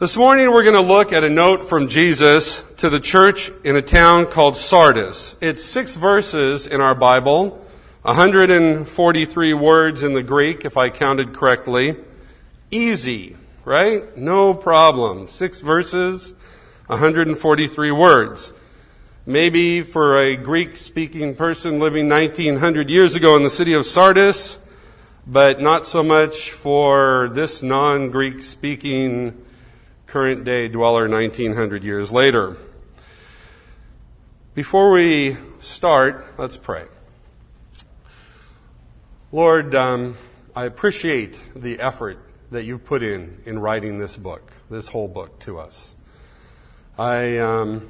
This morning we're going to look at a note from Jesus to the church in a town called Sardis. It's six verses in our Bible, 143 words in the Greek, if I counted correctly. Easy, right? No problem. Six verses, 143 words. Maybe for a Greek speaking person living 1900 years ago in the city of Sardis, but not so much for this non Greek speaking current day dweller 1900 years later. Before we start, let's pray. Lord, um, I appreciate the effort that you've put in in writing this book, this whole book to us. I, um,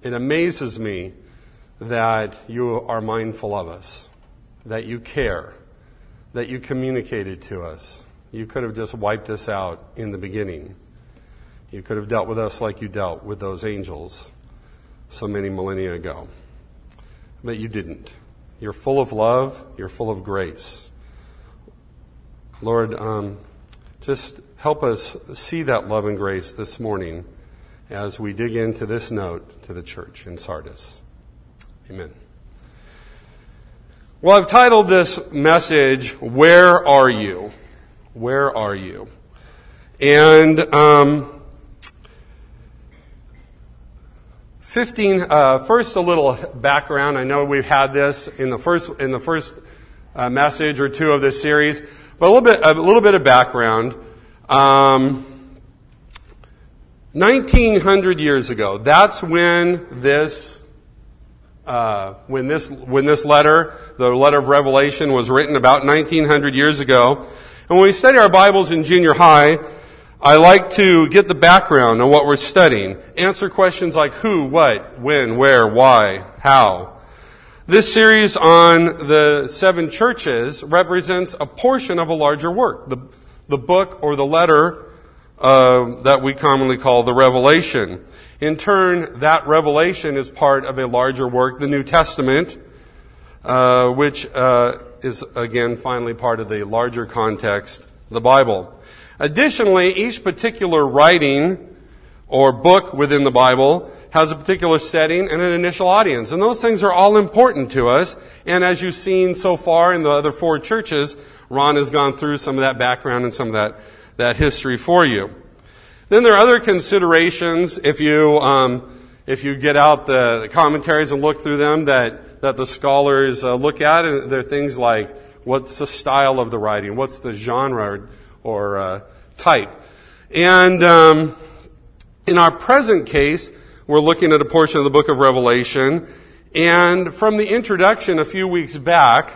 it amazes me that you are mindful of us, that you care, that you communicated to us. You could have just wiped us out in the beginning. You could have dealt with us like you dealt with those angels so many millennia ago. But you didn't. You're full of love, you're full of grace. Lord, um, just help us see that love and grace this morning as we dig into this note to the church in Sardis. Amen. Well, I've titled this message, Where Are You? Where Are You? And, um, 15, uh, first a little background. I know we've had this in the first, in the first uh, message or two of this series, but a little bit, a little bit of background. Um, 1900 years ago, that's when this, uh, when this, when this letter, the letter of Revelation was written about 1900 years ago. And when we study our Bibles in junior high, I like to get the background on what we're studying, answer questions like who, what, when, where, why, how. This series on the seven churches represents a portion of a larger work, the, the book or the letter uh, that we commonly call the Revelation. In turn, that revelation is part of a larger work, the New Testament, uh, which uh, is again finally part of the larger context, the Bible. Additionally, each particular writing or book within the Bible has a particular setting and an initial audience. And those things are all important to us. And as you've seen so far in the other four churches, Ron has gone through some of that background and some of that, that history for you. Then there are other considerations if you, um, if you get out the, commentaries and look through them that, that the scholars uh, look at. And there are things like what's the style of the writing? What's the genre? or uh, type. And um, in our present case, we're looking at a portion of the book of Revelation. And from the introduction a few weeks back,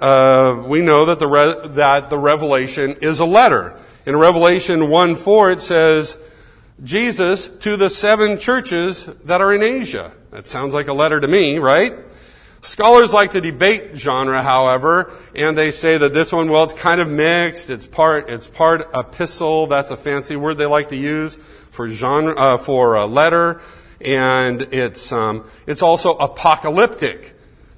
uh, we know that the, re- that the revelation is a letter. In Revelation 1 4, it says, Jesus to the seven churches that are in Asia. That sounds like a letter to me, right? Scholars like to debate genre, however, and they say that this one, well, it's kind of mixed. It's part, it's part epistle. That's a fancy word they like to use for genre, uh, for a letter. And it's, um, it's also apocalyptic.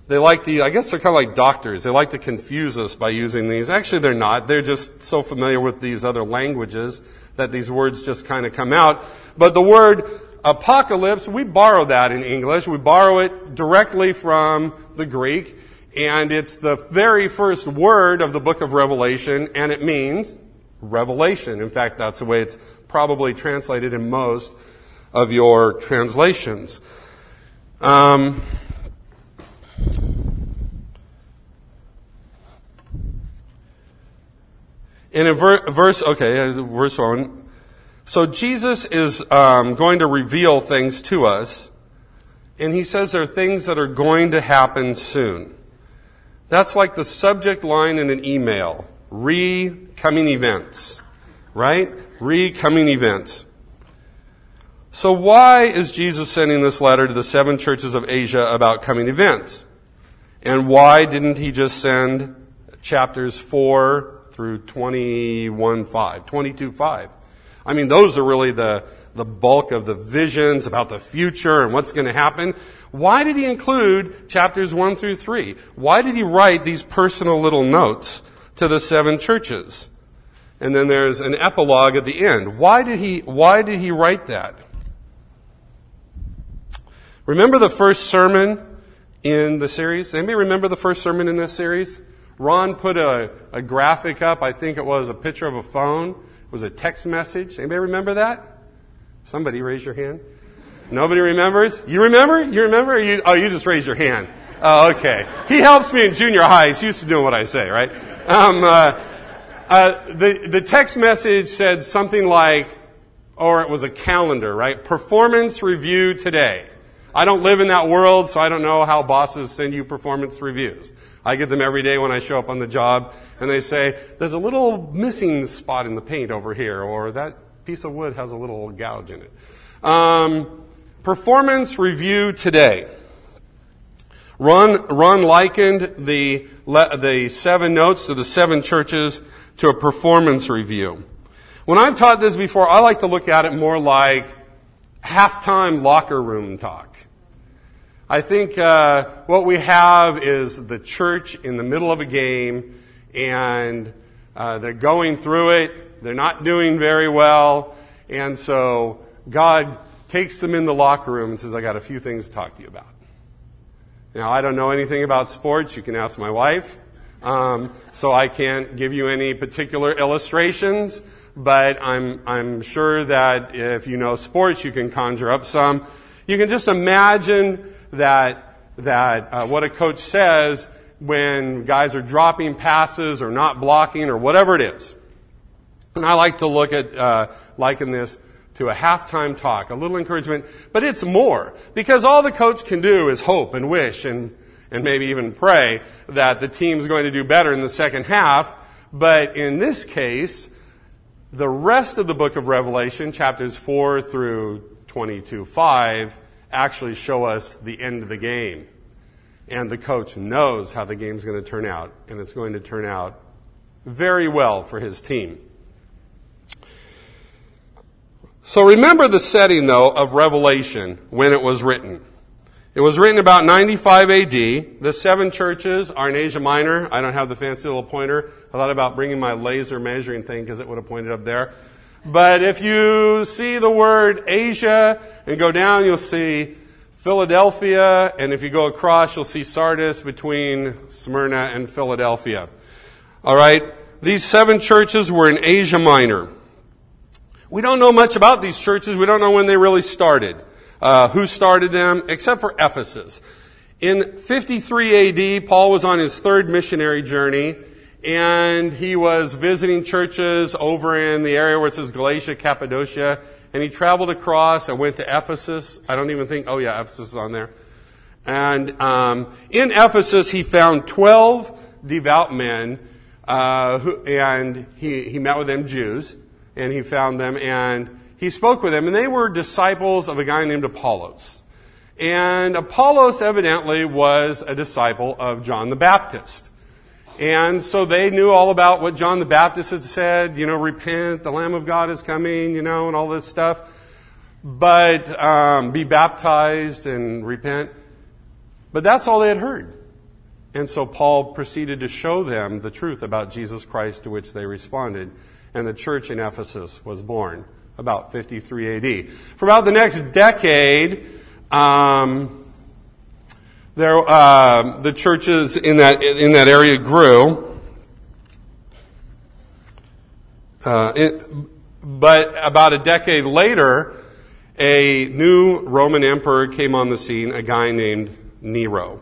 They like to, I guess they're kind of like doctors. They like to confuse us by using these. Actually, they're not. They're just so familiar with these other languages that these words just kind of come out. But the word apocalypse, we borrow that in English. We borrow it directly from the Greek, and it's the very first word of the book of Revelation, and it means revelation. In fact, that's the way it's probably translated in most of your translations. Um, and in ver- verse, okay, verse one, so Jesus is um, going to reveal things to us, and he says there are things that are going to happen soon. That's like the subject line in an email. Re coming events. Right? Re coming events. So why is Jesus sending this letter to the seven churches of Asia about coming events? And why didn't he just send chapters 4 through 21 5, 22 5? I mean, those are really the, the bulk of the visions about the future and what's going to happen. Why did he include chapters 1 through 3? Why did he write these personal little notes to the seven churches? and then there's an epilogue at the end. Why did he, why did he write that? Remember the first sermon in the series? Anybody remember the first sermon in this series? Ron put a, a graphic up. I think it was a picture of a phone. Was a text message. Anybody remember that? Somebody raise your hand. Nobody remembers? You remember? You remember? You, oh, you just raised your hand. Oh, okay. He helps me in junior high. He's used to doing what I say, right? Um, uh, uh, the, the text message said something like, or it was a calendar, right? Performance review today. I don't live in that world, so I don't know how bosses send you performance reviews. I get them every day when I show up on the job, and they say, there's a little missing spot in the paint over here, or that piece of wood has a little gouge in it. Um, performance review today. Ron, Ron likened the, the seven notes to the seven churches to a performance review. When I've taught this before, I like to look at it more like halftime locker room talk. I think uh, what we have is the church in the middle of a game, and uh, they're going through it. They're not doing very well, and so God takes them in the locker room and says, "I got a few things to talk to you about." Now, I don't know anything about sports. You can ask my wife, um, so I can't give you any particular illustrations. But I'm I'm sure that if you know sports, you can conjure up some. You can just imagine that, that uh, what a coach says when guys are dropping passes or not blocking or whatever it is. And I like to look at, uh, liken this to a halftime talk, a little encouragement, but it's more because all the coach can do is hope and wish and, and maybe even pray that the team's going to do better in the second half. But in this case, the rest of the book of Revelation, chapters 4 through 22, 5, actually show us the end of the game. And the coach knows how the game's going to turn out, and it's going to turn out very well for his team. So remember the setting, though, of Revelation when it was written. It was written about 95 AD. The seven churches are in Asia Minor. I don't have the fancy little pointer. I thought about bringing my laser measuring thing because it would have pointed up there. But if you see the word Asia and go down, you'll see Philadelphia, and if you go across, you'll see Sardis between Smyrna and Philadelphia. All right? These seven churches were in Asia Minor. We don't know much about these churches. We don't know when they really started, uh, who started them, except for Ephesus. In 53 AD, Paul was on his third missionary journey, and he was visiting churches over in the area where it says Galatia, Cappadocia, and he traveled across and went to Ephesus. I don't even think, oh yeah, Ephesus is on there. And um, in Ephesus, he found 12 devout men, uh, who, and he, he met with them, Jews, and he found them, and he spoke with them, and they were disciples of a guy named Apollos. And Apollos evidently was a disciple of John the Baptist. And so they knew all about what John the Baptist had said, you know, repent, the Lamb of God is coming, you know, and all this stuff. But um, be baptized and repent. But that's all they had heard. And so Paul proceeded to show them the truth about Jesus Christ, to which they responded. And the church in Ephesus was born about 53 AD. For about the next decade, um, there, uh, the churches in that in that area grew. Uh, it, but about a decade later, a new Roman emperor came on the scene, a guy named Nero.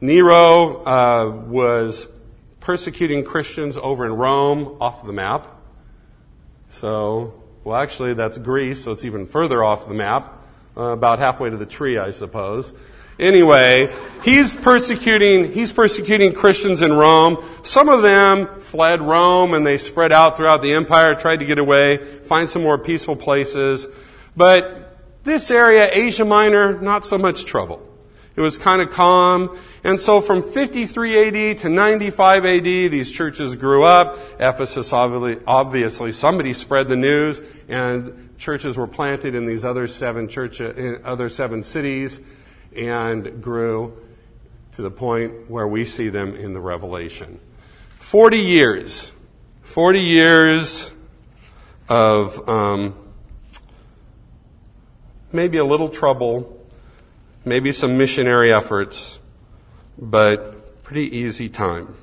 Nero uh, was persecuting Christians over in Rome, off the map. So, well, actually, that's Greece, so it's even further off the map, uh, about halfway to the tree, I suppose. Anyway, he's persecuting, he's persecuting Christians in Rome. Some of them fled Rome and they spread out throughout the empire, tried to get away, find some more peaceful places. But this area, Asia Minor, not so much trouble. It was kind of calm. And so from 53 AD to 95 AD, these churches grew up. Ephesus, obviously, somebody spread the news and churches were planted in these other seven other seven cities and grew to the point where we see them in the Revelation. 40 years, 40 years of um, maybe a little trouble, maybe some missionary efforts, but pretty easy time.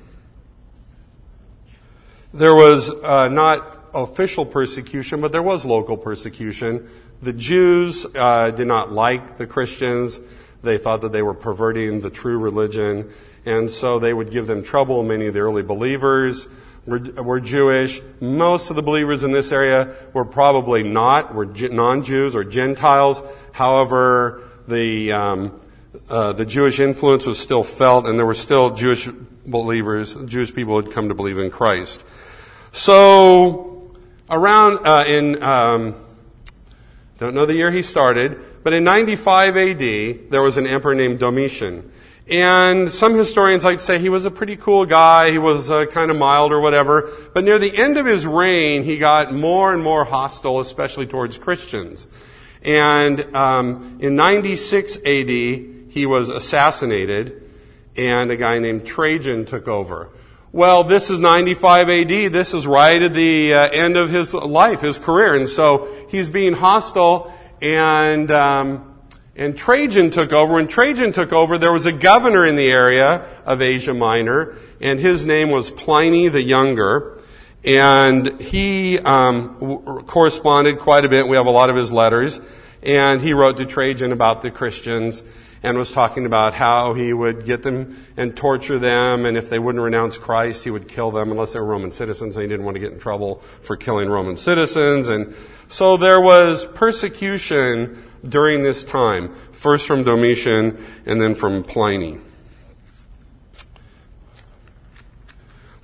There was uh, not official persecution, but there was local persecution. The Jews uh, did not like the Christians. They thought that they were perverting the true religion. And so they would give them trouble. Many of the early believers were, were Jewish. Most of the believers in this area were probably not, were non-Jews or Gentiles. However, the, um, uh, the Jewish influence was still felt and there were still Jewish believers, Jewish people had come to believe in Christ. So, around, uh, in, um, don't know the year he started, but in 95 AD, there was an emperor named Domitian. And some historians like say he was a pretty cool guy, he was uh, kind of mild or whatever, but near the end of his reign, he got more and more hostile, especially towards Christians. And um, in 96 AD, he was assassinated, and a guy named Trajan took over. Well, this is 95 AD. This is right at the uh, end of his life, his career. And so he's being hostile and, um, and Trajan took over. When Trajan took over, there was a governor in the area of Asia Minor and his name was Pliny the Younger. And he um, w- corresponded quite a bit. We have a lot of his letters. And he wrote to Trajan about the Christians and was talking about how he would get them and torture them, and if they wouldn't renounce Christ, he would kill them unless they were Roman citizens. He didn't want to get in trouble for killing Roman citizens. And so there was persecution during this time, first from Domitian and then from Pliny.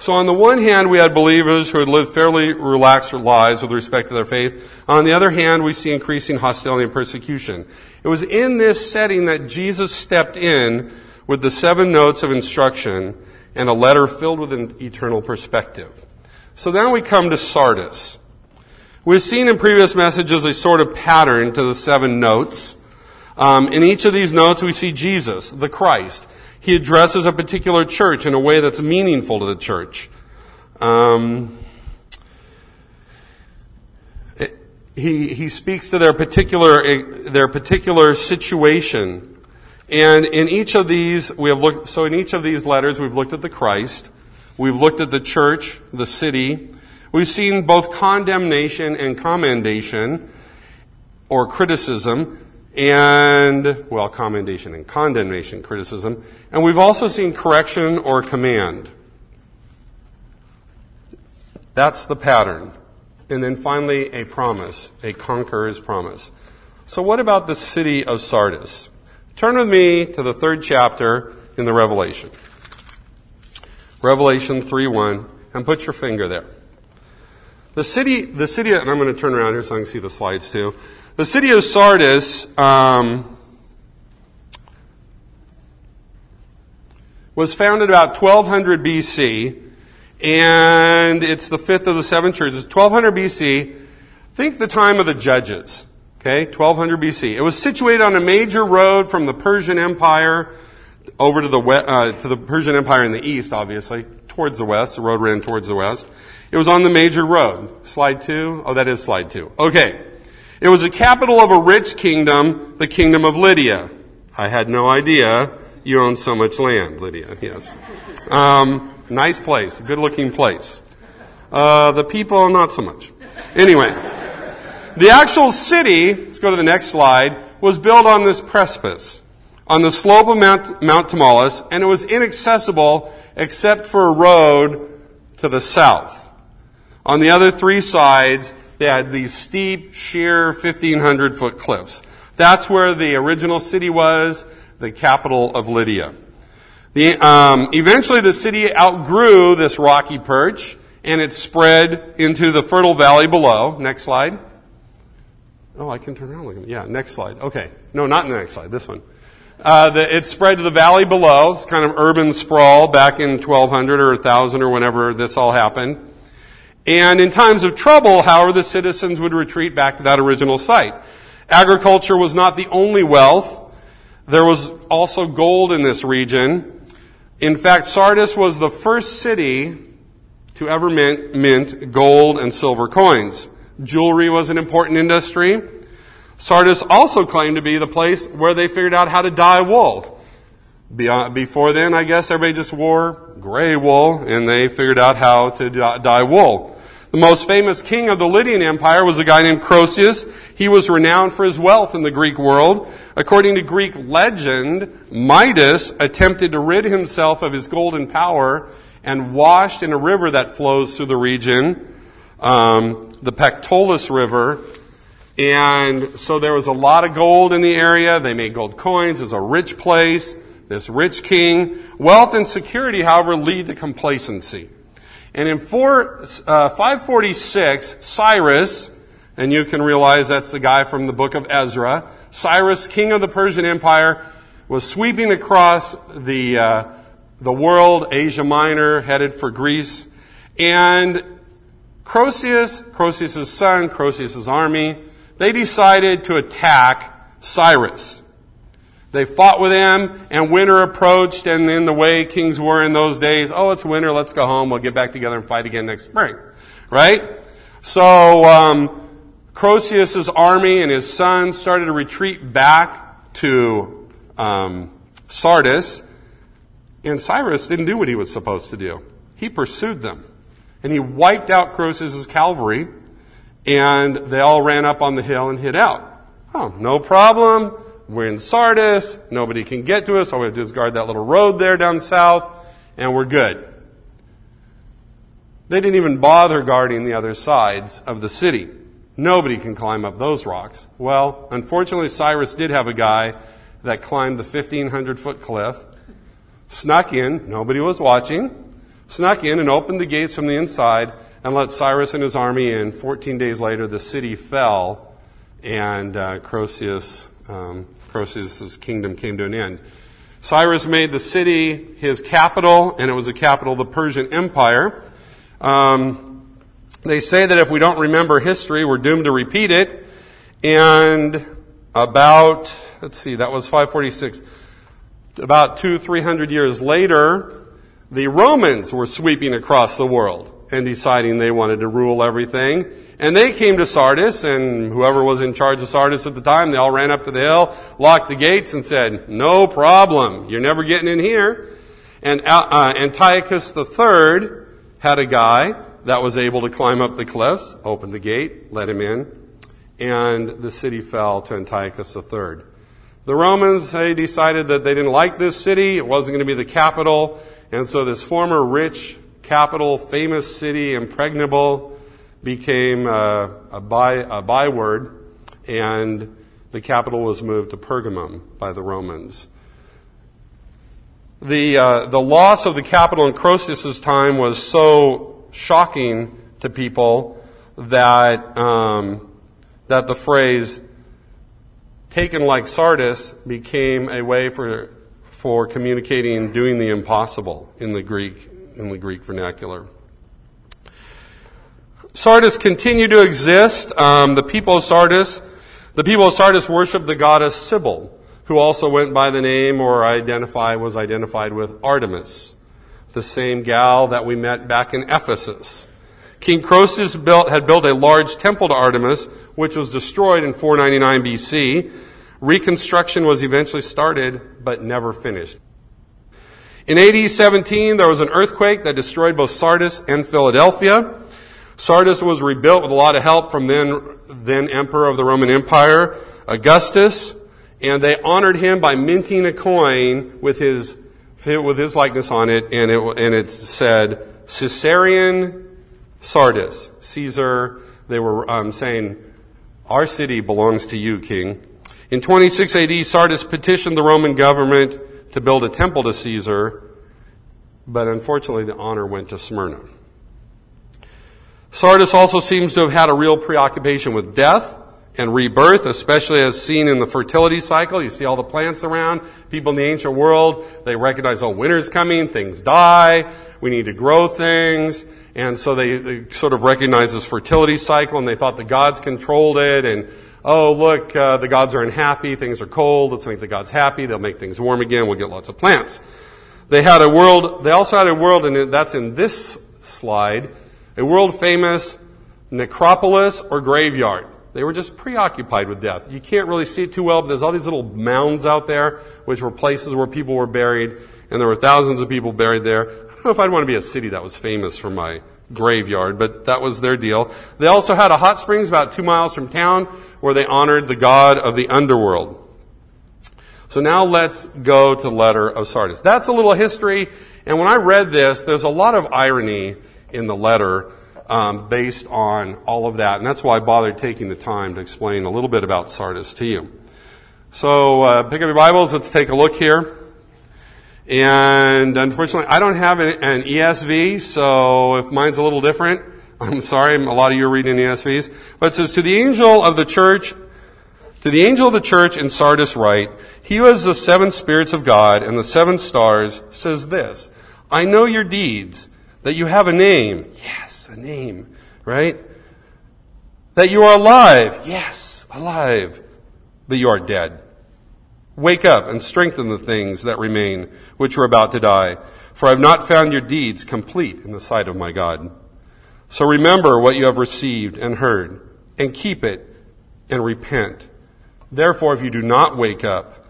So on the one hand, we had believers who had lived fairly relaxed lives with respect to their faith. On the other hand, we see increasing hostility and persecution. It was in this setting that Jesus stepped in with the seven notes of instruction and a letter filled with an eternal perspective. So then we come to Sardis. We've seen in previous messages a sort of pattern to the seven notes. Um, in each of these notes, we see Jesus, the Christ. He addresses a particular church in a way that's meaningful to the church. Um, he, he speaks to their particular, their particular situation. And in each of these, we have looked, so in each of these letters, we've looked at the Christ. We've looked at the church, the city. We've seen both condemnation and commendation, or criticism and, well, commendation and condemnation, criticism. And we've also seen correction or command. That's the pattern. And then finally, a promise, a conqueror's promise. So what about the city of Sardis? Turn with me to the third chapter in the Revelation. Revelation 3.1, and put your finger there. The city, the city, and I'm going to turn around here so I can see the slides too. The city of Sardis um, was founded about 1200 BC, and it's the fifth of the seven churches. 1200 BC. Think the time of the judges. Okay, 1200 BC. It was situated on a major road from the Persian Empire over to the uh, to the Persian Empire in the east, obviously towards the west. The road ran towards the west. It was on the major road. Slide two. Oh, that is slide two. Okay. It was the capital of a rich kingdom, the kingdom of Lydia. I had no idea you owned so much land, Lydia. Yes. Um, nice place, good looking place. Uh, the people, not so much. Anyway, the actual city, let's go to the next slide, was built on this precipice, on the slope of Mount, Mount Tmolus, and it was inaccessible except for a road to the south. On the other three sides, they had these steep, sheer 1500 foot cliffs. That's where the original city was, the capital of Lydia. The, um, eventually the city outgrew this rocky perch and it spread into the fertile valley below. Next slide. Oh, I can turn around. Yeah, next slide. Okay. No, not the next slide. This one. Uh, the, it spread to the valley below. It's kind of urban sprawl back in 1200 or 1000 or whenever this all happened. And in times of trouble, however, the citizens would retreat back to that original site. Agriculture was not the only wealth. There was also gold in this region. In fact, Sardis was the first city to ever mint, mint gold and silver coins. Jewelry was an important industry. Sardis also claimed to be the place where they figured out how to dye wool. Before then, I guess everybody just wore gray wool and they figured out how to dye wool. The most famous king of the Lydian Empire was a guy named Croesus. He was renowned for his wealth in the Greek world. According to Greek legend, Midas attempted to rid himself of his golden power and washed in a river that flows through the region, um, the Pactolus River. And so there was a lot of gold in the area. They made gold coins. It was a rich place. This rich king. Wealth and security, however, lead to complacency. And in four, uh, 546, Cyrus, and you can realize that's the guy from the book of Ezra, Cyrus, king of the Persian Empire, was sweeping across the, uh, the world, Asia Minor, headed for Greece. And Croesus, Croesus' son, Croesus' army, they decided to attack Cyrus. They fought with them, and winter approached, and in the way kings were in those days, oh, it's winter, let's go home, we'll get back together and fight again next spring. Right? So, um, Croesus' army and his sons started to retreat back to um, Sardis, and Cyrus didn't do what he was supposed to do. He pursued them, and he wiped out Croesus' cavalry, and they all ran up on the hill and hid out. Oh, no problem. We're in Sardis. Nobody can get to us. All we have to do is guard that little road there down south, and we're good. They didn't even bother guarding the other sides of the city. Nobody can climb up those rocks. Well, unfortunately, Cyrus did have a guy that climbed the 1500 foot cliff, snuck in, nobody was watching, snuck in and opened the gates from the inside and let Cyrus and his army in. 14 days later, the city fell and uh, Croesus um, Croesus' kingdom came to an end. Cyrus made the city his capital, and it was the capital of the Persian Empire. Um, they say that if we don't remember history, we're doomed to repeat it. And about, let's see, that was 546. About two, three hundred years later, the Romans were sweeping across the world and deciding they wanted to rule everything. And they came to Sardis, and whoever was in charge of Sardis at the time, they all ran up to the hill, locked the gates, and said, No problem. You're never getting in here. And uh, uh Antiochus III had a guy that was able to climb up the cliffs, open the gate, let him in, and the city fell to Antiochus III. The Romans, they decided that they didn't like this city. It wasn't going to be the capital. And so this former rich capital, famous city, impregnable, became a, a, by, a byword, and the capital was moved to Pergamum by the Romans. The, uh, the loss of the capital in Croesus' time was so shocking to people that, um, that the phrase taken like Sardis became a way for, for communicating doing the impossible in the Greek in the Greek vernacular. Sardis continued to exist. Um, the people of Sardis, the people of Sardis worshiped the goddess Cybele, who also went by the name or identify was identified with Artemis, the same gal that we met back in Ephesus. King Croesus built, had built a large temple to Artemis, which was destroyed in 499 BC. Reconstruction was eventually started, but never finished. In AD 17, there was an earthquake that destroyed both Sardis and Philadelphia. Sardis was rebuilt with a lot of help from then, then Emperor of the Roman Empire, Augustus, and they honored him by minting a coin with his, with his likeness on it, and it, and it said, Caesarian Sardis. Caesar, they were um, saying, our city belongs to you, king. In 26 AD, Sardis petitioned the Roman government to build a temple to Caesar, but unfortunately the honor went to Smyrna. Sardis also seems to have had a real preoccupation with death and rebirth, especially as seen in the fertility cycle. You see all the plants around. People in the ancient world, they recognize, oh, winter's coming, things die, we need to grow things. And so they, they sort of recognize this fertility cycle and they thought the gods controlled it and oh, look, uh, the gods are unhappy, things are cold, let's make the gods happy, they'll make things warm again, we'll get lots of plants. They had a world, they also had a world, and that's in this slide, a world famous necropolis or graveyard. They were just preoccupied with death. You can't really see it too well, but there's all these little mounds out there, which were places where people were buried, and there were thousands of people buried there. I don't know if I'd want to be a city that was famous for my graveyard, but that was their deal. They also had a hot springs about two miles from town where they honored the god of the underworld. So now let's go to the letter of Sardis. That's a little history, and when I read this, there's a lot of irony in the letter um, based on all of that, and that's why I bothered taking the time to explain a little bit about Sardis to you. So uh, pick up your Bibles. Let's take a look here. And unfortunately, I don't have an, ESV, so if mine's a little different, I'm sorry. A lot of you are reading ESVs, but it says to the angel of the church. To the angel of the church in Sardis write, He who has the seven spirits of God and the seven stars says this, I know your deeds, that you have a name. Yes, a name, right? That you are alive. Yes, alive. But you are dead. Wake up and strengthen the things that remain, which are about to die. For I have not found your deeds complete in the sight of my God. So remember what you have received and heard, and keep it, and repent. Therefore, if you do not wake up,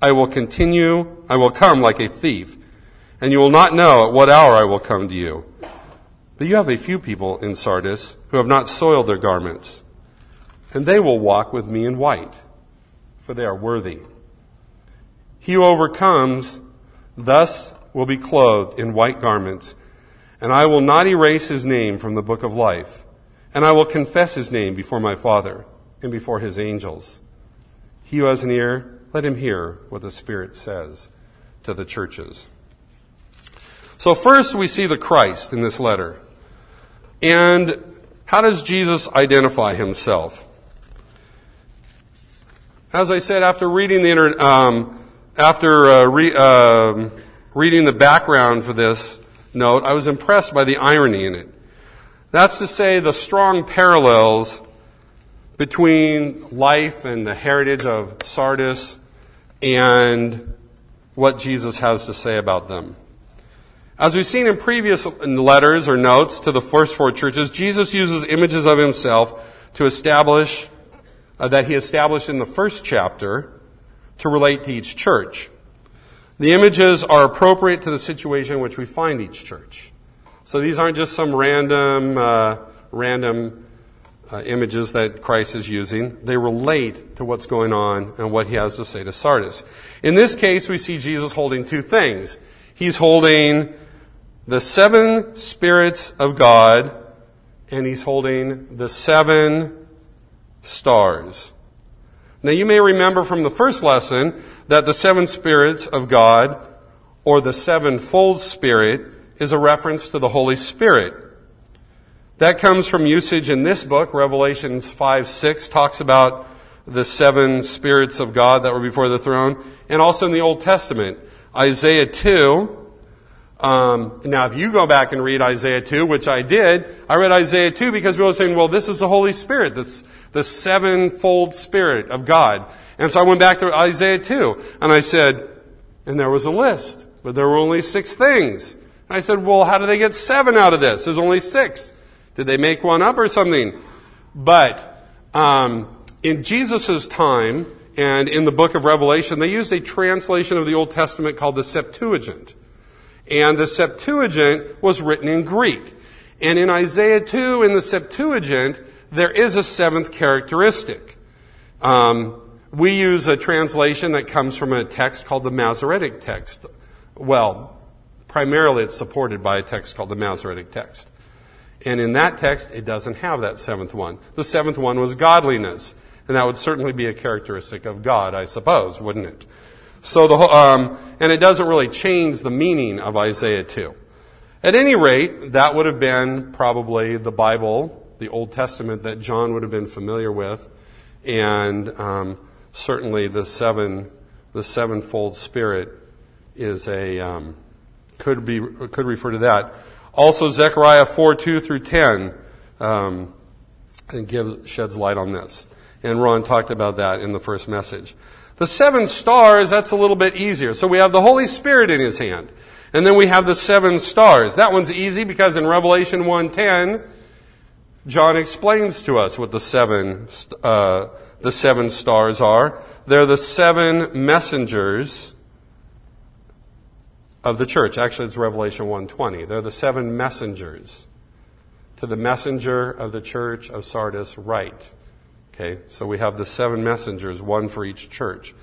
I will continue, I will come like a thief, and you will not know at what hour I will come to you. But you have a few people in Sardis who have not soiled their garments, and they will walk with me in white, for they are worthy. He who overcomes thus will be clothed in white garments, and I will not erase his name from the book of life, and I will confess his name before my Father and before his angels. He who has an ear, let him hear what the Spirit says to the churches. So first we see the Christ in this letter. And how does Jesus identify himself? As I said, after reading the um, after uh, re, uh, reading the background for this note, I was impressed by the irony in it. That's to say, the strong parallels between life and the heritage of Sardis and what Jesus has to say about them. As we've seen in previous letters or notes to the first four churches, Jesus uses images of himself to establish uh, that he established in the first chapter to relate to each church. The images are appropriate to the situation in which we find each church. So these aren't just some random, uh, random uh, images that Christ is using. They relate to what's going on and what he has to say to Sardis. In this case, we see Jesus holding two things. He's holding the seven spirits of God, and he's holding the seven stars. Now, you may remember from the first lesson that the seven spirits of God, or the sevenfold spirit, is a reference to the Holy Spirit. That comes from usage in this book, Revelations 5 6 talks about the seven spirits of God that were before the throne, and also in the Old Testament. Isaiah 2. Um, now, if you go back and read Isaiah 2, which I did, I read Isaiah 2 because people were saying, well, this is the Holy Spirit, the sevenfold Spirit of God. And so I went back to Isaiah 2, and I said, and there was a list, but there were only six things. And I said, well, how do they get seven out of this? There's only six. Did they make one up or something? But um, in Jesus' time and in the book of Revelation, they used a translation of the Old Testament called the Septuagint. And the Septuagint was written in Greek. And in Isaiah 2, in the Septuagint, there is a seventh characteristic. Um, we use a translation that comes from a text called the Masoretic text. Well, primarily it's supported by a text called the Masoretic text. And in that text, it doesn't have that seventh one. The seventh one was godliness. And that would certainly be a characteristic of God, I suppose, wouldn't it? So the, um, and it doesn't really change the meaning of Isaiah 2. At any rate, that would have been probably the Bible, the Old Testament that John would have been familiar with, and um, certainly the seven, the sevenfold Spirit is a um, could be could refer to that. Also, Zechariah 4 2 through 10 um, and gives, sheds light on this. And Ron talked about that in the first message. The seven stars, that's a little bit easier. So we have the Holy Spirit in his hand. And then we have the seven stars. That one's easy because in Revelation 1:10, John explains to us what the seven, uh, the seven stars are. They're the seven messengers of the church. Actually, it's Revelation 120. They're the seven messengers to the messenger of the church of Sardis write. Okay, so we have the seven messengers, one for each church.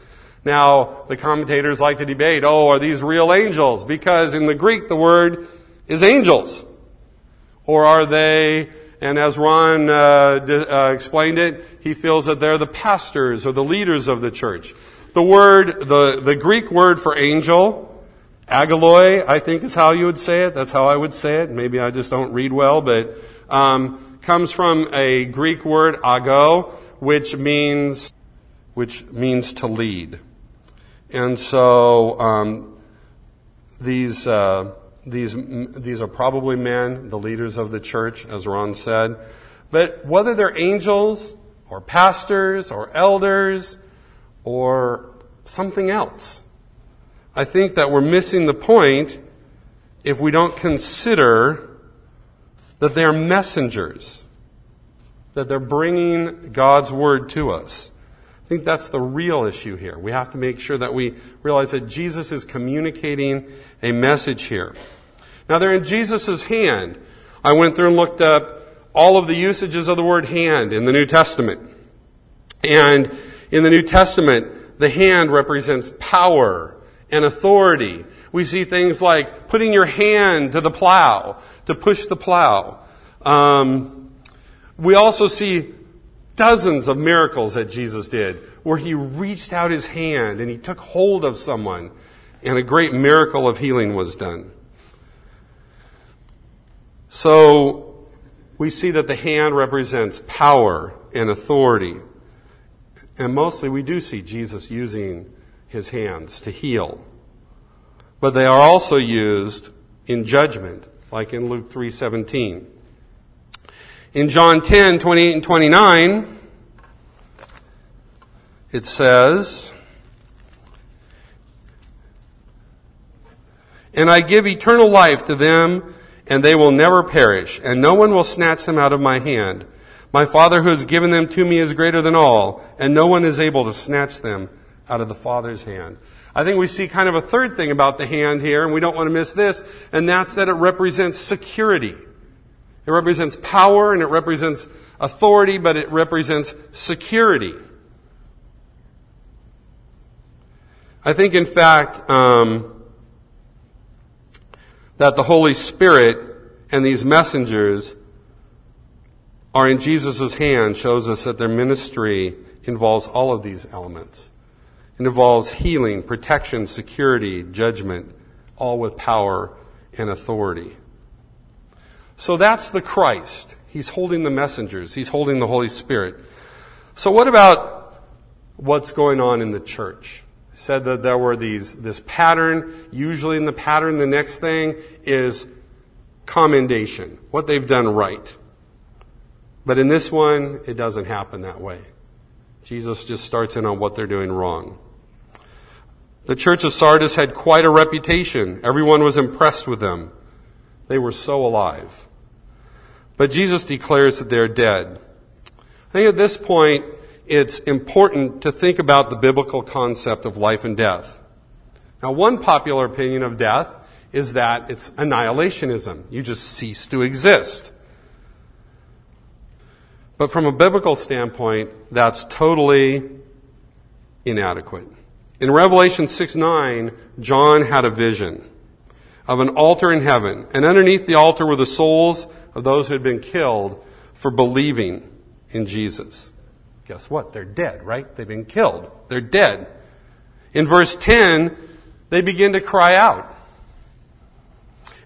Now, the commentators like to debate, oh, are these real angels? Because in the Greek, the word is angels. Or are they, and as Ron uh, uh, explained it, he feels that they're the pastors or the leaders of the church. The word, the, the Greek word for angel, agaloi, I think is how you would say it. That's how I would say it. Maybe I just don't read well, but um, comes from a Greek word, ago, which means which means to lead. And so um, these uh, these these are probably men, the leaders of the church, as Ron said. But whether they're angels or pastors or elders or something else, I think that we're missing the point if we don't consider that they are messengers, that they're bringing God's word to us. I think that's the real issue here. We have to make sure that we realize that Jesus is communicating a message here. Now they're in Jesus' hand. I went through and looked up all of the usages of the word hand in the New Testament. And in the New Testament, the hand represents power and authority. We see things like putting your hand to the plow, to push the plow. Um, we also see dozens of miracles that Jesus did where he reached out his hand and he took hold of someone and a great miracle of healing was done. So we see that the hand represents power and authority. And mostly we do see Jesus using his hands to heal. But they are also used in judgment, like in Luke 3:17. In John 10, 28 and 29, it says, And I give eternal life to them, and they will never perish, and no one will snatch them out of my hand. My Father who has given them to me is greater than all, and no one is able to snatch them out of the Father's hand. I think we see kind of a third thing about the hand here, and we don't want to miss this, and that's that it represents security. It represents power and it represents authority, but it represents security. I think, in fact, um, that the Holy Spirit and these messengers are in Jesus' hand shows us that their ministry involves all of these elements. It involves healing, protection, security, judgment, all with power and authority. So that's the Christ. He's holding the messengers. He's holding the Holy Spirit. So what about what's going on in the church? I said that there were these, this pattern. Usually in the pattern, the next thing is commendation. What they've done right. But in this one, it doesn't happen that way. Jesus just starts in on what they're doing wrong. The church of Sardis had quite a reputation. Everyone was impressed with them. They were so alive. But Jesus declares that they're dead. I think at this point, it's important to think about the biblical concept of life and death. Now, one popular opinion of death is that it's annihilationism. You just cease to exist. But from a biblical standpoint, that's totally inadequate. In Revelation 6 9, John had a vision of an altar in heaven, and underneath the altar were the souls of those who had been killed for believing in Jesus. Guess what? They're dead, right? They've been killed. They're dead. In verse 10, they begin to cry out.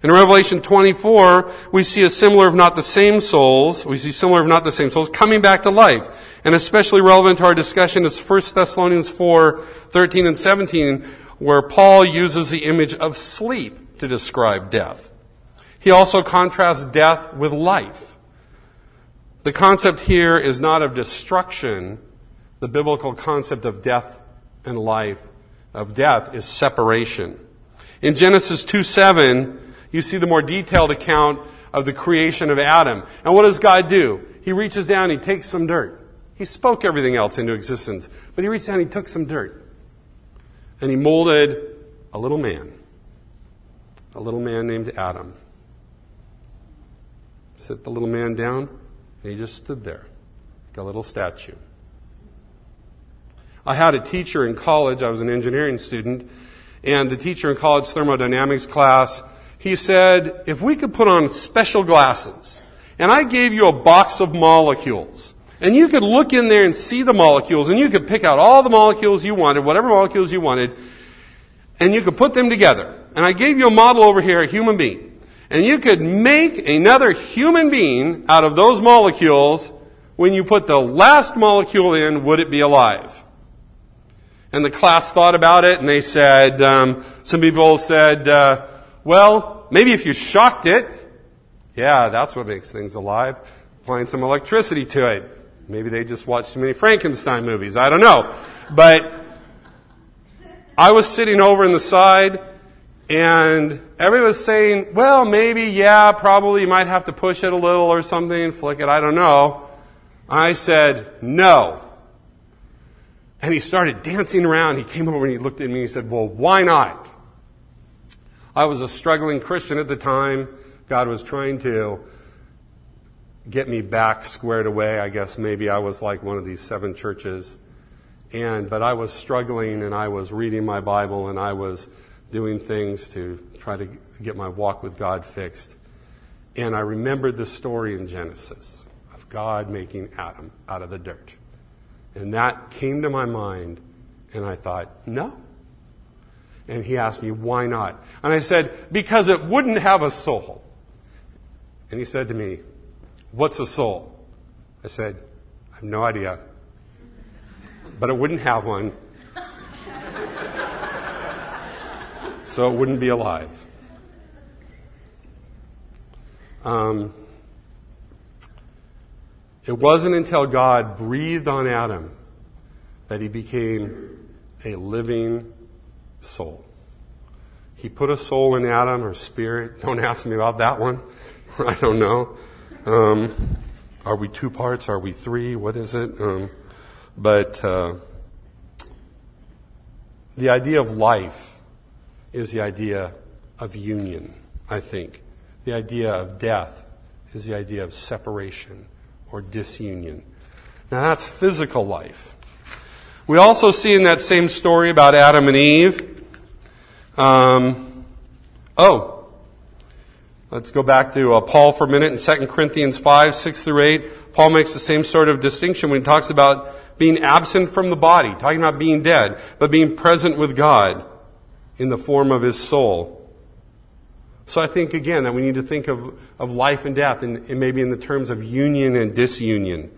In Revelation 24, we see a similar, if not the same souls, we see similar, if not the same souls, coming back to life. And especially relevant to our discussion is 1 Thessalonians 4, 13 and 17, where Paul uses the image of sleep to describe death. He also contrasts death with life. The concept here is not of destruction. The biblical concept of death and life, of death, is separation. In Genesis 2 7, you see the more detailed account of the creation of Adam. And what does God do? He reaches down, he takes some dirt. He spoke everything else into existence, but he reached down, he took some dirt. And he molded a little man, a little man named Adam. Sit the little man down, and he just stood there, like a little statue. I had a teacher in college, I was an engineering student, and the teacher in college thermodynamics class, he said, if we could put on special glasses, and I gave you a box of molecules, and you could look in there and see the molecules, and you could pick out all the molecules you wanted, whatever molecules you wanted, and you could put them together. And I gave you a model over here, a human being. And you could make another human being out of those molecules. When you put the last molecule in, would it be alive? And the class thought about it, and they said, um, some people said, uh, well, maybe if you shocked it, yeah, that's what makes things alive. Applying some electricity to it. Maybe they just watched too many Frankenstein movies. I don't know. But I was sitting over in the side, and everybody was saying, well, maybe, yeah, probably you might have to push it a little or something, flick it, I don't know. I said, no. And he started dancing around. He came over and he looked at me and he said, Well, why not? I was a struggling Christian at the time. God was trying to get me back squared away. I guess maybe I was like one of these seven churches. And, but I was struggling and I was reading my Bible and I was doing things to try to get my walk with God fixed. And I remembered the story in Genesis of God making Adam out of the dirt. And that came to my mind, and I thought, no. And he asked me, why not? And I said, because it wouldn't have a soul. And he said to me, what's a soul? I said, I have no idea. But it wouldn't have one. so it wouldn't be alive. Um, it wasn't until God breathed on Adam that he became a living soul. He put a soul in Adam or spirit. Don't ask me about that one. I don't know. Um, are we two parts? Are we three? What is it? Um, but uh, the idea of life is the idea of union, I think. The idea of death is the idea of separation or disunion. Now that's physical life. We also see in that same story about Adam and Eve. Um, oh, let's go back to uh, Paul for a minute in 2 Corinthians 5, 6 through 8. Paul makes the same sort of distinction when he talks about being absent from the body, talking about being dead, but being present with God in the form of his soul. So I think again that we need to think of, of life and death and, and maybe in the terms of union and disunion.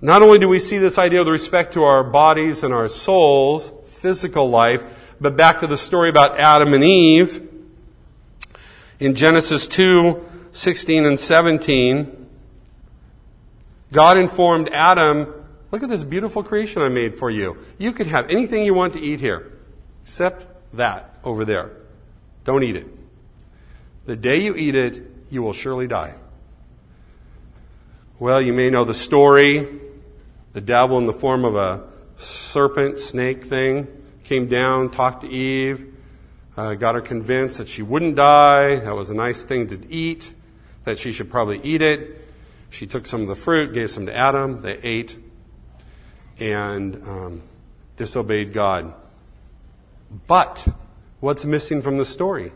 Not only do we see this idea with respect to our bodies and our souls, physical life, but back to the story about Adam and Eve. In Genesis 2, 16 and 17, God informed Adam, look at this beautiful creation I made for you. You can have anything you want to eat here, except that over there. Don't eat it. The day you eat it, you will surely die. Well, you may know the story. The devil, in the form of a serpent, snake thing, came down, talked to Eve, uh, got her convinced that she wouldn't die. That was a nice thing to eat, that she should probably eat it. She took some of the fruit, gave some to Adam. They ate and um, disobeyed God. But What's missing from the story?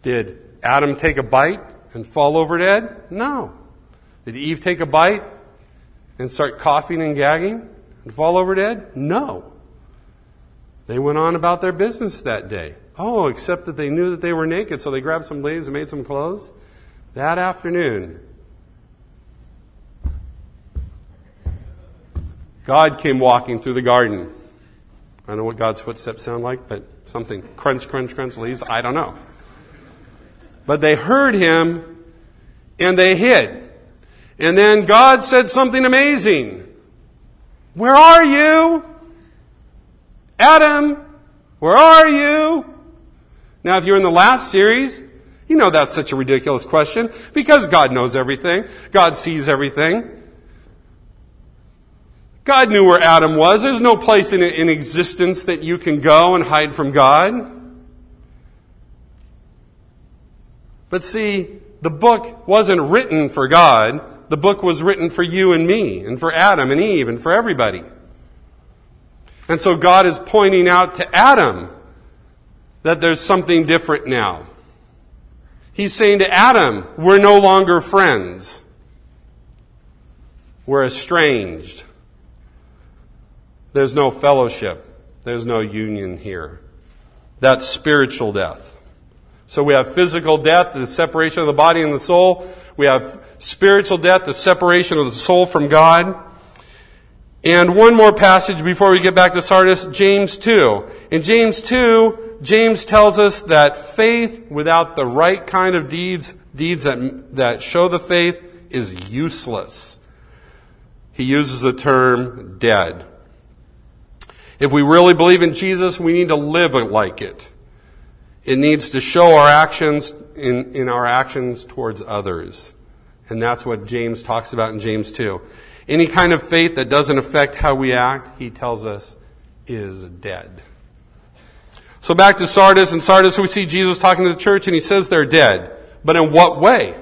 Did Adam take a bite and fall over dead? No. Did Eve take a bite and start coughing and gagging and fall over dead? No. They went on about their business that day. Oh, except that they knew that they were naked, so they grabbed some leaves and made some clothes. That afternoon, God came walking through the garden. I don't know what God's footsteps sound like, but something crunch, crunch, crunch leaves. I don't know. But they heard him and they hid. And then God said something amazing. Where are you? Adam, Where are you? Now, if you're in the last series, you know that's such a ridiculous question because God knows everything. God sees everything. God knew where Adam was. There's no place in, in existence that you can go and hide from God. But see, the book wasn't written for God. The book was written for you and me, and for Adam and Eve, and for everybody. And so God is pointing out to Adam that there's something different now. He's saying to Adam, we're no longer friends. We're estranged. There's no fellowship. There's no union here. That's spiritual death. So we have physical death, the separation of the body and the soul. We have spiritual death, the separation of the soul from God. And one more passage before we get back to Sardis, James 2. In James 2, James tells us that faith without the right kind of deeds, deeds that, that show the faith, is useless. He uses the term dead. If we really believe in Jesus, we need to live like it. It needs to show our actions in, in our actions towards others. And that's what James talks about in James 2. Any kind of faith that doesn't affect how we act, he tells us, is dead. So back to Sardis. In Sardis, we see Jesus talking to the church and he says they're dead. But in what way?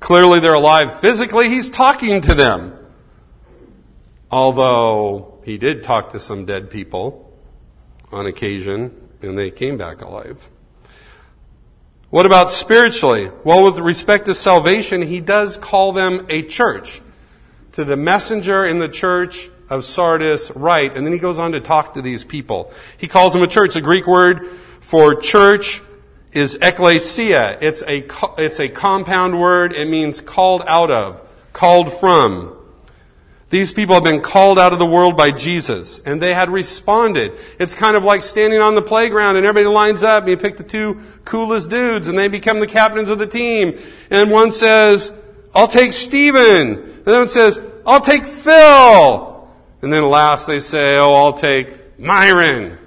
Clearly they're alive physically. He's talking to them. Although he did talk to some dead people on occasion and they came back alive. What about spiritually? Well, with respect to salvation, he does call them a church. To the messenger in the church, of Sardis right. And then he goes on to talk to these people. He calls them a church. The Greek word for church is ekklesia. It's a, it's a compound word. It means called out of, called from. These people have been called out of the world by Jesus, and they had responded. It's kind of like standing on the playground and everybody lines up and you pick the two coolest dudes and they become the captains of the team. And one says, I'll take Stephen. And then one says, I'll take Phil. And then last they say, oh, I'll take Myron.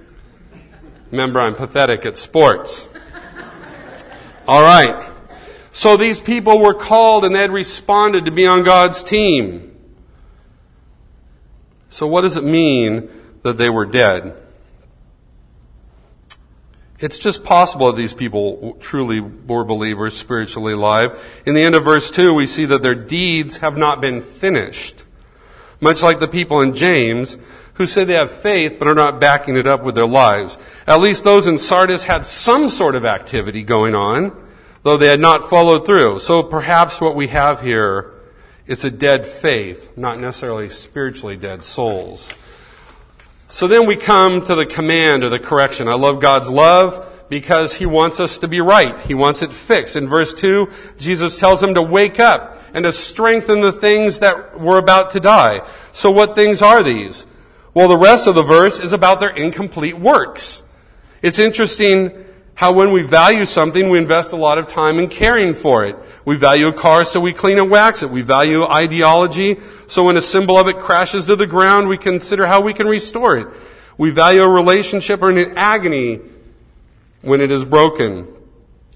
Remember, I'm pathetic at sports. All right. So these people were called and they had responded to be on God's team. So what does it mean that they were dead? It's just possible that these people truly were believers, spiritually alive. In the end of verse 2, we see that their deeds have not been finished. Much like the people in James who say they have faith but are not backing it up with their lives. At least those in Sardis had some sort of activity going on, though they had not followed through. So perhaps what we have here is a dead faith, not necessarily spiritually dead souls. So then we come to the command or the correction. I love God's love because He wants us to be right. He wants it fixed. In verse 2, Jesus tells them to wake up and to strengthen the things that were about to die. So what things are these? Well, the rest of the verse is about their incomplete works. It's interesting how when we value something, we invest a lot of time in caring for it. We value a car, so we clean and wax it. We value ideology, so when a symbol of it crashes to the ground, we consider how we can restore it. We value a relationship or an agony when it is broken.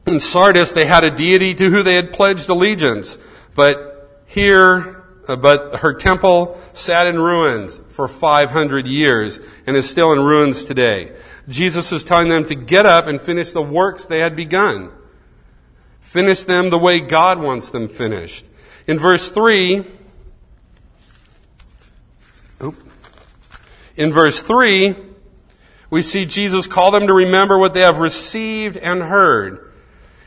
In Sardis, they had a deity to who they had pledged allegiance. But here, uh, but her temple sat in ruins for 500 years and is still in ruins today. Jesus is telling them to get up and finish the works they had begun. Finish them the way God wants them finished. In verse 3, in verse 3, we see Jesus call them to remember what they have received and heard.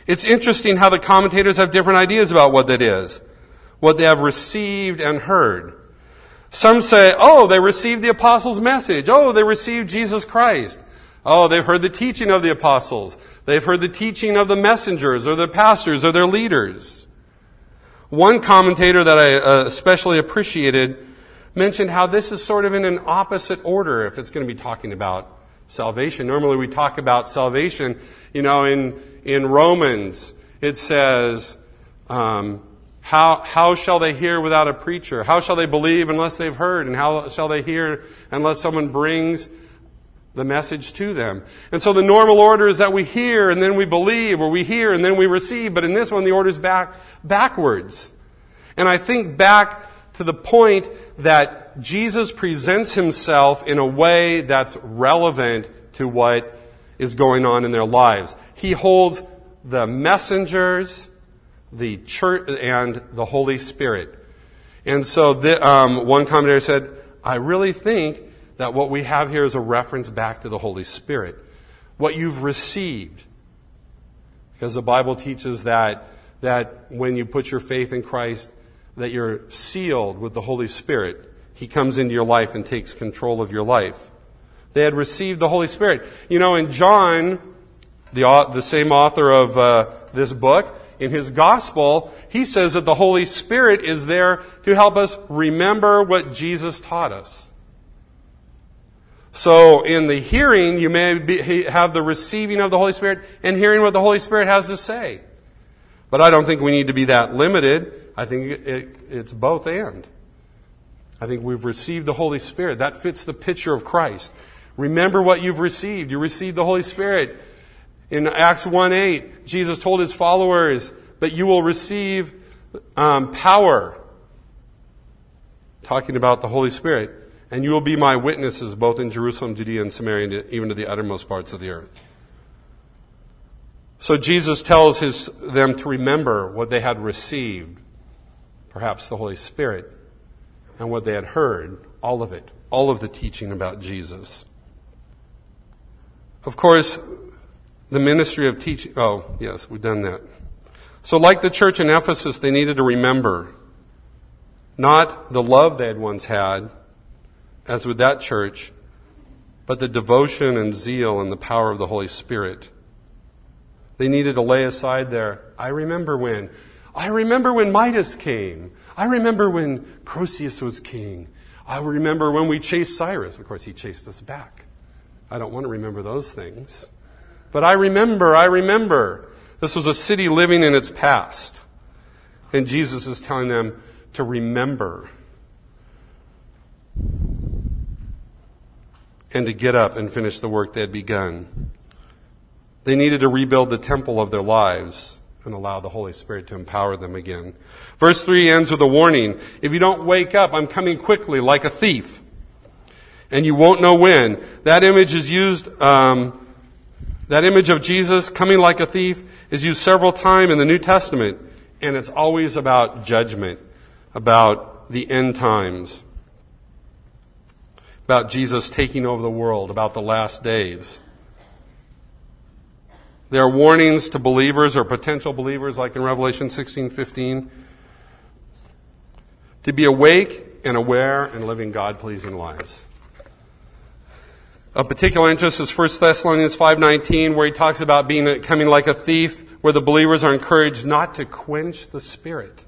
It's interesting how the commentators have different ideas about what that is. What they have received and heard. Some say, oh, they received the apostles' message. Oh, they received Jesus Christ. Oh, they've heard the teaching of the apostles. They've heard the teaching of the messengers or the pastors or their leaders. One commentator that I uh, especially appreciated mentioned how this is sort of in an opposite order if it's going to be talking about salvation. Normally we talk about salvation, you know, in, in Romans, it says, um, how, how shall they hear without a preacher? How shall they believe unless they've heard? And how shall they hear unless someone brings the message to them. And so the normal order is that we hear and then we believe, or we hear and then we receive, but in this one the order's back, backwards. And I think back to the point that Jesus presents himself in a way that's relevant to what is going on in their lives. He holds the messengers, the church, and the Holy Spirit. And so the, um, one commentator said, I really think that what we have here is a reference back to the Holy Spirit. What you've received. Because the Bible teaches that, that when you put your faith in Christ, that you're sealed with the Holy Spirit. He comes into your life and takes control of your life. They had received the Holy Spirit. You know, in John, the, the same author of uh, this book, in his gospel, he says that the Holy Spirit is there to help us remember what Jesus taught us. So in the hearing, you may be, have the receiving of the Holy Spirit and hearing what the Holy Spirit has to say. But I don't think we need to be that limited. I think it, it, it's both and. I think we've received the Holy Spirit. That fits the picture of Christ. Remember what you've received. You received the Holy Spirit. In Acts 1 8, Jesus told his followers, that you will receive um, power. Talking about the Holy Spirit and you will be my witnesses both in Jerusalem, Judea, and Samaria, and even to the uttermost parts of the earth. So Jesus tells his, them to remember what they had received, perhaps the Holy Spirit, and what they had heard, all of it, all of the teaching about Jesus. Of course, the ministry of teaching, oh, yes, we've done that. So, like the church in Ephesus, they needed to remember not the love they had once had, as with that church, but the devotion and zeal and the power of the Holy Spirit. They needed to lay aside their, I remember when. I remember when Midas came. I remember when Croesus was king. I remember when we chased Cyrus. Of course, he chased us back. I don't want to remember those things. But I remember, I remember. This was a city living in its past. And Jesus is telling them to remember and to get up and finish the work they had begun. They needed to rebuild the temple of their lives and allow the Holy Spirit to empower them again. Verse 3 ends with a warning. If you don't wake up, I'm coming quickly like a thief. And you won't know when. That image is used, um, that image of Jesus coming like a thief is used several times in the New Testament. And it's always about judgment, about the end times about Jesus taking over the world, about the last days. There are warnings to believers or potential believers, like in Revelation 16 15, to be awake and aware and living God pleasing lives. Of particular interest is 1 Thessalonians 5:19 where he talks about being coming like a thief where the believers are encouraged not to quench the spirit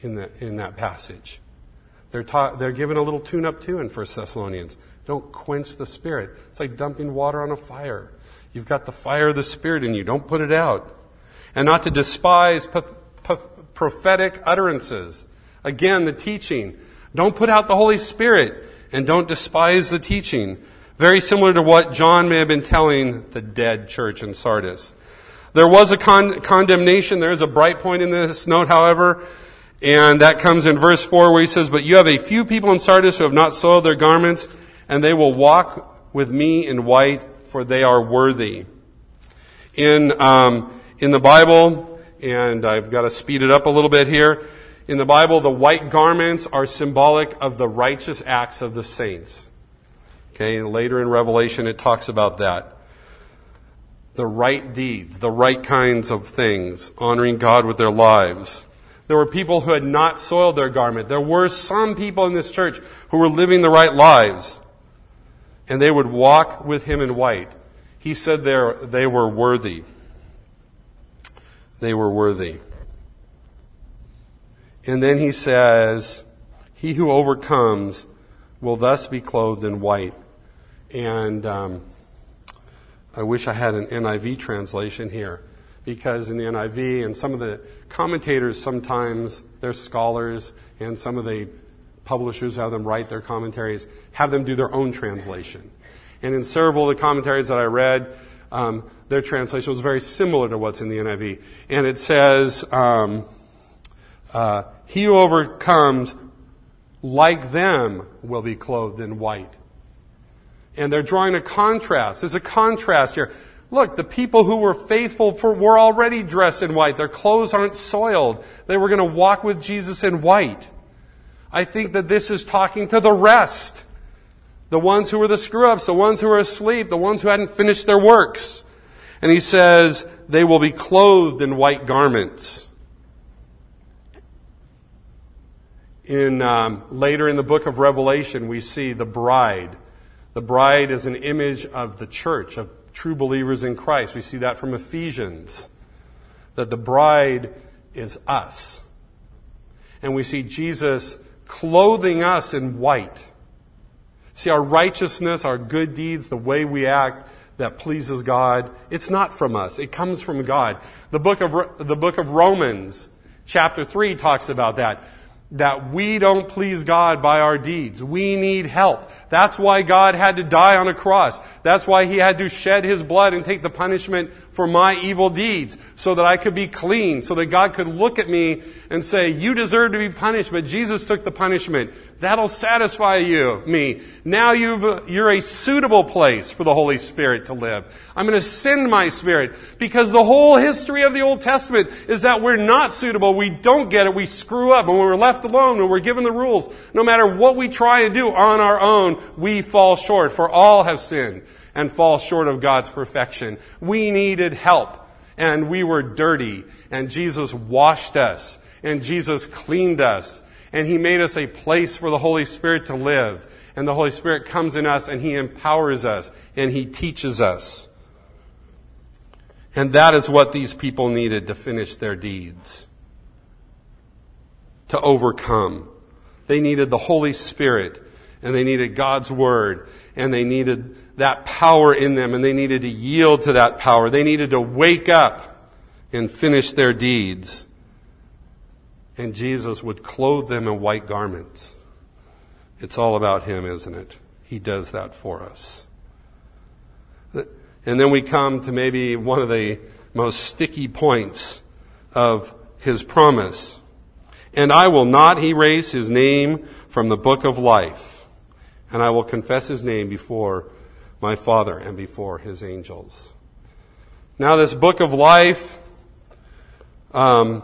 in, the, in that passage. They're, taught, they're given a little tune up too in 1 Thessalonians. Don't quench the Spirit. It's like dumping water on a fire. You've got the fire of the Spirit in you. Don't put it out. And not to despise prophetic utterances. Again, the teaching. Don't put out the Holy Spirit and don't despise the teaching. Very similar to what John may have been telling the dead church in Sardis. There was a con- condemnation. There is a bright point in this note, however. And that comes in verse 4 where he says, But you have a few people in Sardis who have not soiled their garments, and they will walk with me in white, for they are worthy. In, um, in the Bible, and I've got to speed it up a little bit here, in the Bible, the white garments are symbolic of the righteous acts of the saints. Okay, and later in Revelation it talks about that. The right deeds, the right kinds of things, honoring God with their lives. There were people who had not soiled their garment. There were some people in this church who were living the right lives. And they would walk with him in white. He said they were worthy. They were worthy. And then he says, He who overcomes will thus be clothed in white. And um, I wish I had an NIV translation here because in the NIV and some of the commentators sometimes, they're scholars, and some of the publishers have them write their commentaries, have them do their own translation. And in several of the commentaries that I read, um, their translation was very similar to what's in the NIV. And it says, um, uh, He who overcomes, like them, will be clothed in white. And they're drawing a contrast. There's a contrast here. Look, the people who were faithful for, were already dressed in white. Their clothes aren't soiled. They were going to walk with Jesus in white. I think that this is talking to the rest. The ones who were the screw ups, the ones who were asleep, the ones who hadn't finished their works. And he says, they will be clothed in white garments. In, um, later in the book of Revelation, we see the bride. The bride is an image of the church, of true believers in Christ. We see that from Ephesians, that the bride is us. And we see Jesus clothing us in white. See, our righteousness, our good deeds, the way we act that pleases God, it's not from us. It comes from God. The book of, the book of Romans, chapter 3 talks about that that we don't please God by our deeds. We need help. That's why God had to die on a cross. That's why He had to shed His blood and take the punishment for my evil deeds so that I could be clean, so that God could look at me and say, you deserve to be punished, but Jesus took the punishment. That'll satisfy you, me. Now you've, you're a suitable place for the Holy Spirit to live. I'm going to send my Spirit because the whole history of the Old Testament is that we're not suitable. We don't get it. We screw up and when we're left alone and we're given the rules. No matter what we try and do on our own, we fall short for all have sinned and fall short of God's perfection. We needed help and we were dirty and Jesus washed us and Jesus cleaned us and He made us a place for the Holy Spirit to live. And the Holy Spirit comes in us and He empowers us and He teaches us. And that is what these people needed to finish their deeds. To overcome. They needed the Holy Spirit and they needed God's Word and they needed that power in them and they needed to yield to that power. They needed to wake up and finish their deeds. And Jesus would clothe them in white garments. It's all about Him, isn't it? He does that for us. And then we come to maybe one of the most sticky points of His promise. And I will not erase His name from the book of life, and I will confess His name before my Father and before his angels. Now, this book of life um,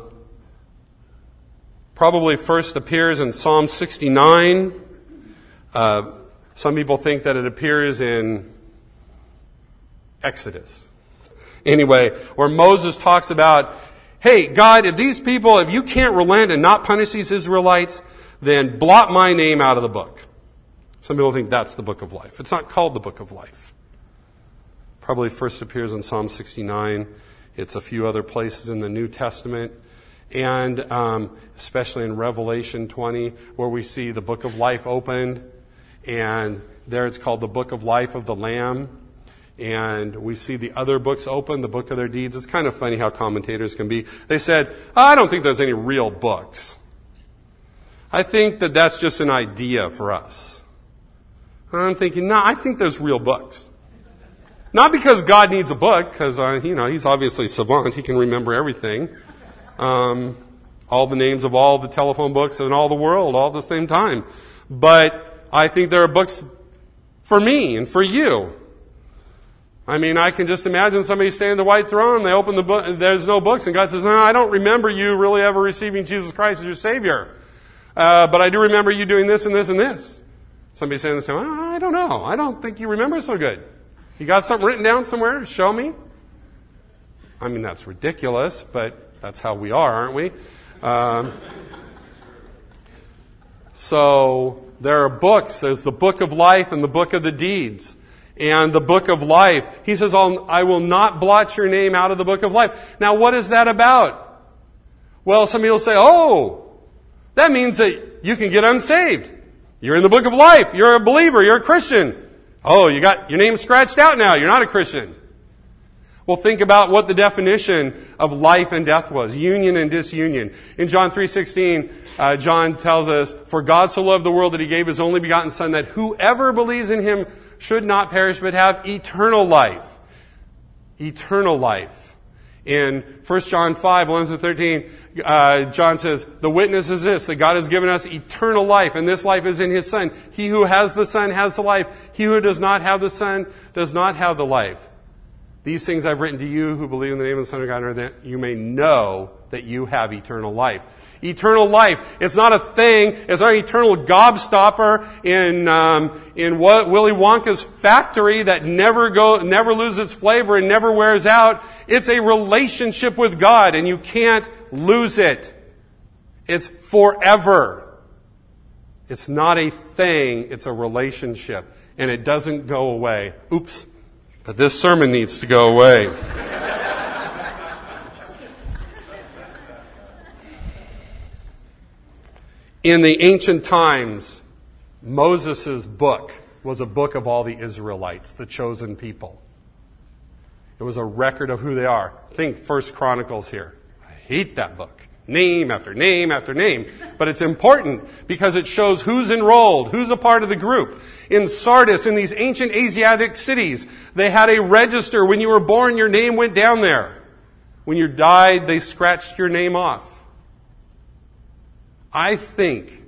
probably first appears in Psalm 69. Uh, some people think that it appears in Exodus. Anyway, where Moses talks about, hey, God, if these people, if you can't relent and not punish these Israelites, then blot my name out of the book. Some people think that's the book of life. It's not called the book of life. Probably first appears in Psalm 69. It's a few other places in the New Testament. And um, especially in Revelation 20, where we see the book of life opened. And there it's called the book of life of the Lamb. And we see the other books open, the book of their deeds. It's kind of funny how commentators can be. They said, I don't think there's any real books. I think that that's just an idea for us. And I'm thinking, no, I think there's real books. Not because God needs a book, because uh, you know he's obviously savant; he can remember everything, um, all the names of all the telephone books in all the world, all at the same time. But I think there are books for me and for you. I mean, I can just imagine somebody standing in the white throne. They open the book, there's no books, and God says, "No, I don't remember you really ever receiving Jesus Christ as your Savior, uh, but I do remember you doing this and this and this." Somebody saying this, I don't know. I don't think you remember so good. You got something written down somewhere? Show me. I mean, that's ridiculous, but that's how we are, aren't we? Um, so there are books. There's the book of life and the book of the deeds. And the book of life, he says, I will not blot your name out of the book of life. Now, what is that about? Well, some people say, oh, that means that you can get unsaved. You're in the book of life. You're a believer. You're a Christian. Oh, you got your name scratched out now. You're not a Christian. Well, think about what the definition of life and death was. Union and disunion. In John 3.16, uh, John tells us, For God so loved the world that he gave his only begotten son that whoever believes in him should not perish but have eternal life. Eternal life. In 1 John 5, 1 through 13, uh, John says, The witness is this, that God has given us eternal life, and this life is in His Son. He who has the Son has the life. He who does not have the Son does not have the life. These things I've written to you who believe in the name of the Son of God, that you may know that you have eternal life. Eternal life. It's not a thing. It's not an eternal gobstopper in um, in Willy Wonka's factory that never go never loses flavor and never wears out. It's a relationship with God, and you can't lose it. It's forever. It's not a thing. It's a relationship, and it doesn't go away. Oops. But this sermon needs to go away. In the ancient times, Moses' book was a book of all the Israelites, the chosen people. It was a record of who they are. Think First Chronicles here. I hate that book. Name after name after name. But it's important because it shows who's enrolled, who's a part of the group. In Sardis, in these ancient Asiatic cities, they had a register. When you were born, your name went down there. When you died, they scratched your name off. I think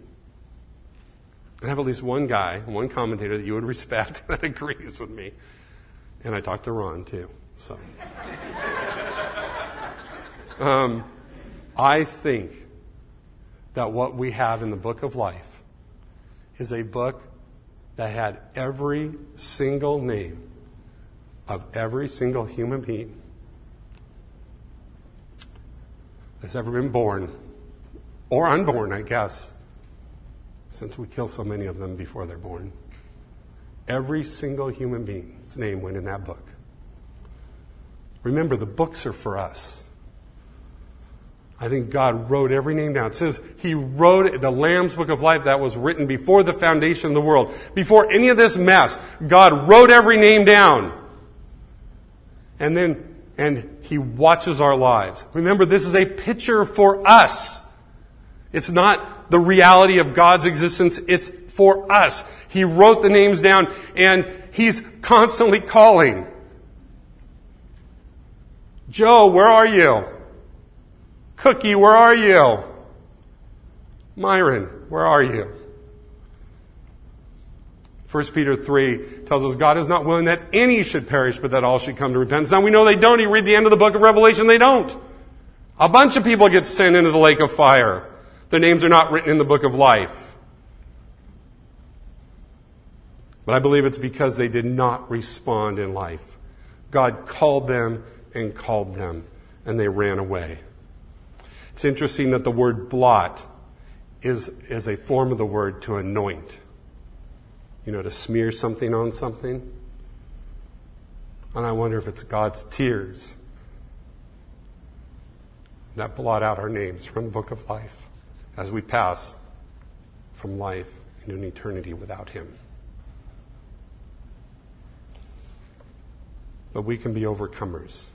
I have at least one guy, one commentator that you would respect that agrees with me. And I talked to Ron too. So, um, I think that what we have in the book of life is a book that had every single name of every single human being that's ever been born or unborn, I guess, since we kill so many of them before they're born. Every single human being's name went in that book. Remember, the books are for us. I think God wrote every name down. It says He wrote the Lamb's Book of Life that was written before the foundation of the world. Before any of this mess, God wrote every name down. And then, and He watches our lives. Remember, this is a picture for us. It's not the reality of God's existence, it's for us. He wrote the names down and He's constantly calling. Joe, where are you? Cookie, where are you? Myron, where are you? 1 Peter 3 tells us God is not willing that any should perish, but that all should come to repentance. Now we know they don't. You read the end of the book of Revelation, they don't. A bunch of people get sent into the lake of fire. Their names are not written in the book of life. But I believe it's because they did not respond in life. God called them and called them, and they ran away. It's interesting that the word blot is, is a form of the word to anoint. You know, to smear something on something. And I wonder if it's God's tears that blot out our names from the book of life as we pass from life into an eternity without Him. But we can be overcomers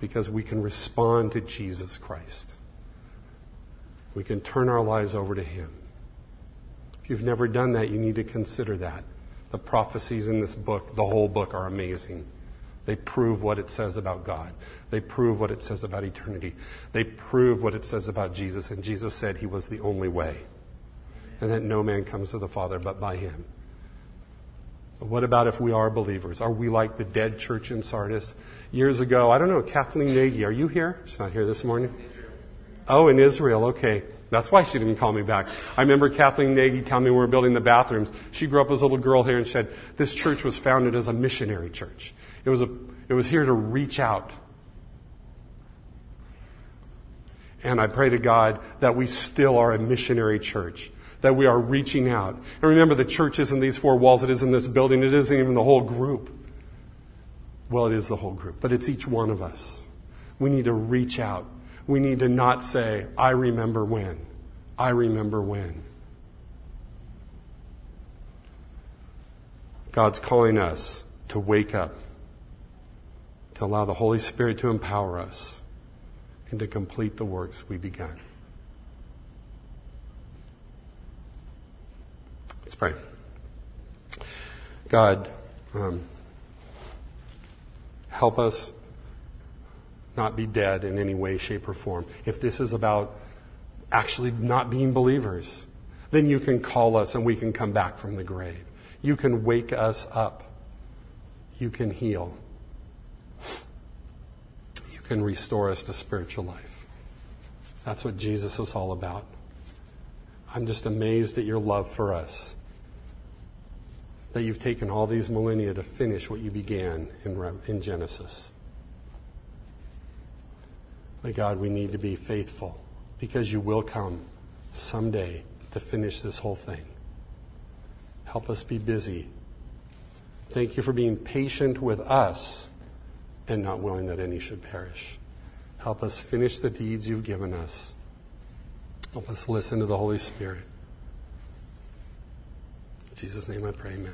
because we can respond to Jesus Christ. We can turn our lives over to Him. If you've never done that, you need to consider that. The prophecies in this book, the whole book, are amazing. They prove what it says about God. They prove what it says about eternity. They prove what it says about Jesus. And Jesus said he was the only way. And that no man comes to the Father but by him. But what about if we are believers? Are we like the dead church in Sardis? Years ago, I don't know, Kathleen Nagy, are you here? She's not here this morning. Oh, in Israel, okay. That's why she didn't call me back. I remember Kathleen Nagy telling me we were building the bathrooms. She grew up as a little girl here and said, this church was founded as a missionary church. It was, a, it was here to reach out. And I pray to God that we still are a missionary church, that we are reaching out. And remember, the church isn't these four walls, it isn't this building, it isn't even the whole group. Well, it is the whole group, but it's each one of us. We need to reach out. We need to not say, I remember when. I remember when. God's calling us to wake up to allow the Holy Spirit to empower us and to complete the works we began. Let's pray. God, um, help us not be dead in any way, shape, or form. If this is about actually not being believers, then you can call us and we can come back from the grave. You can wake us up. You can heal. You can restore us to spiritual life. That's what Jesus is all about. I'm just amazed at your love for us. That you've taken all these millennia to finish what you began in, in Genesis. But God, we need to be faithful because you will come someday to finish this whole thing. Help us be busy. Thank you for being patient with us and not willing that any should perish. Help us finish the deeds you've given us. Help us listen to the Holy Spirit. In Jesus' name I pray, amen.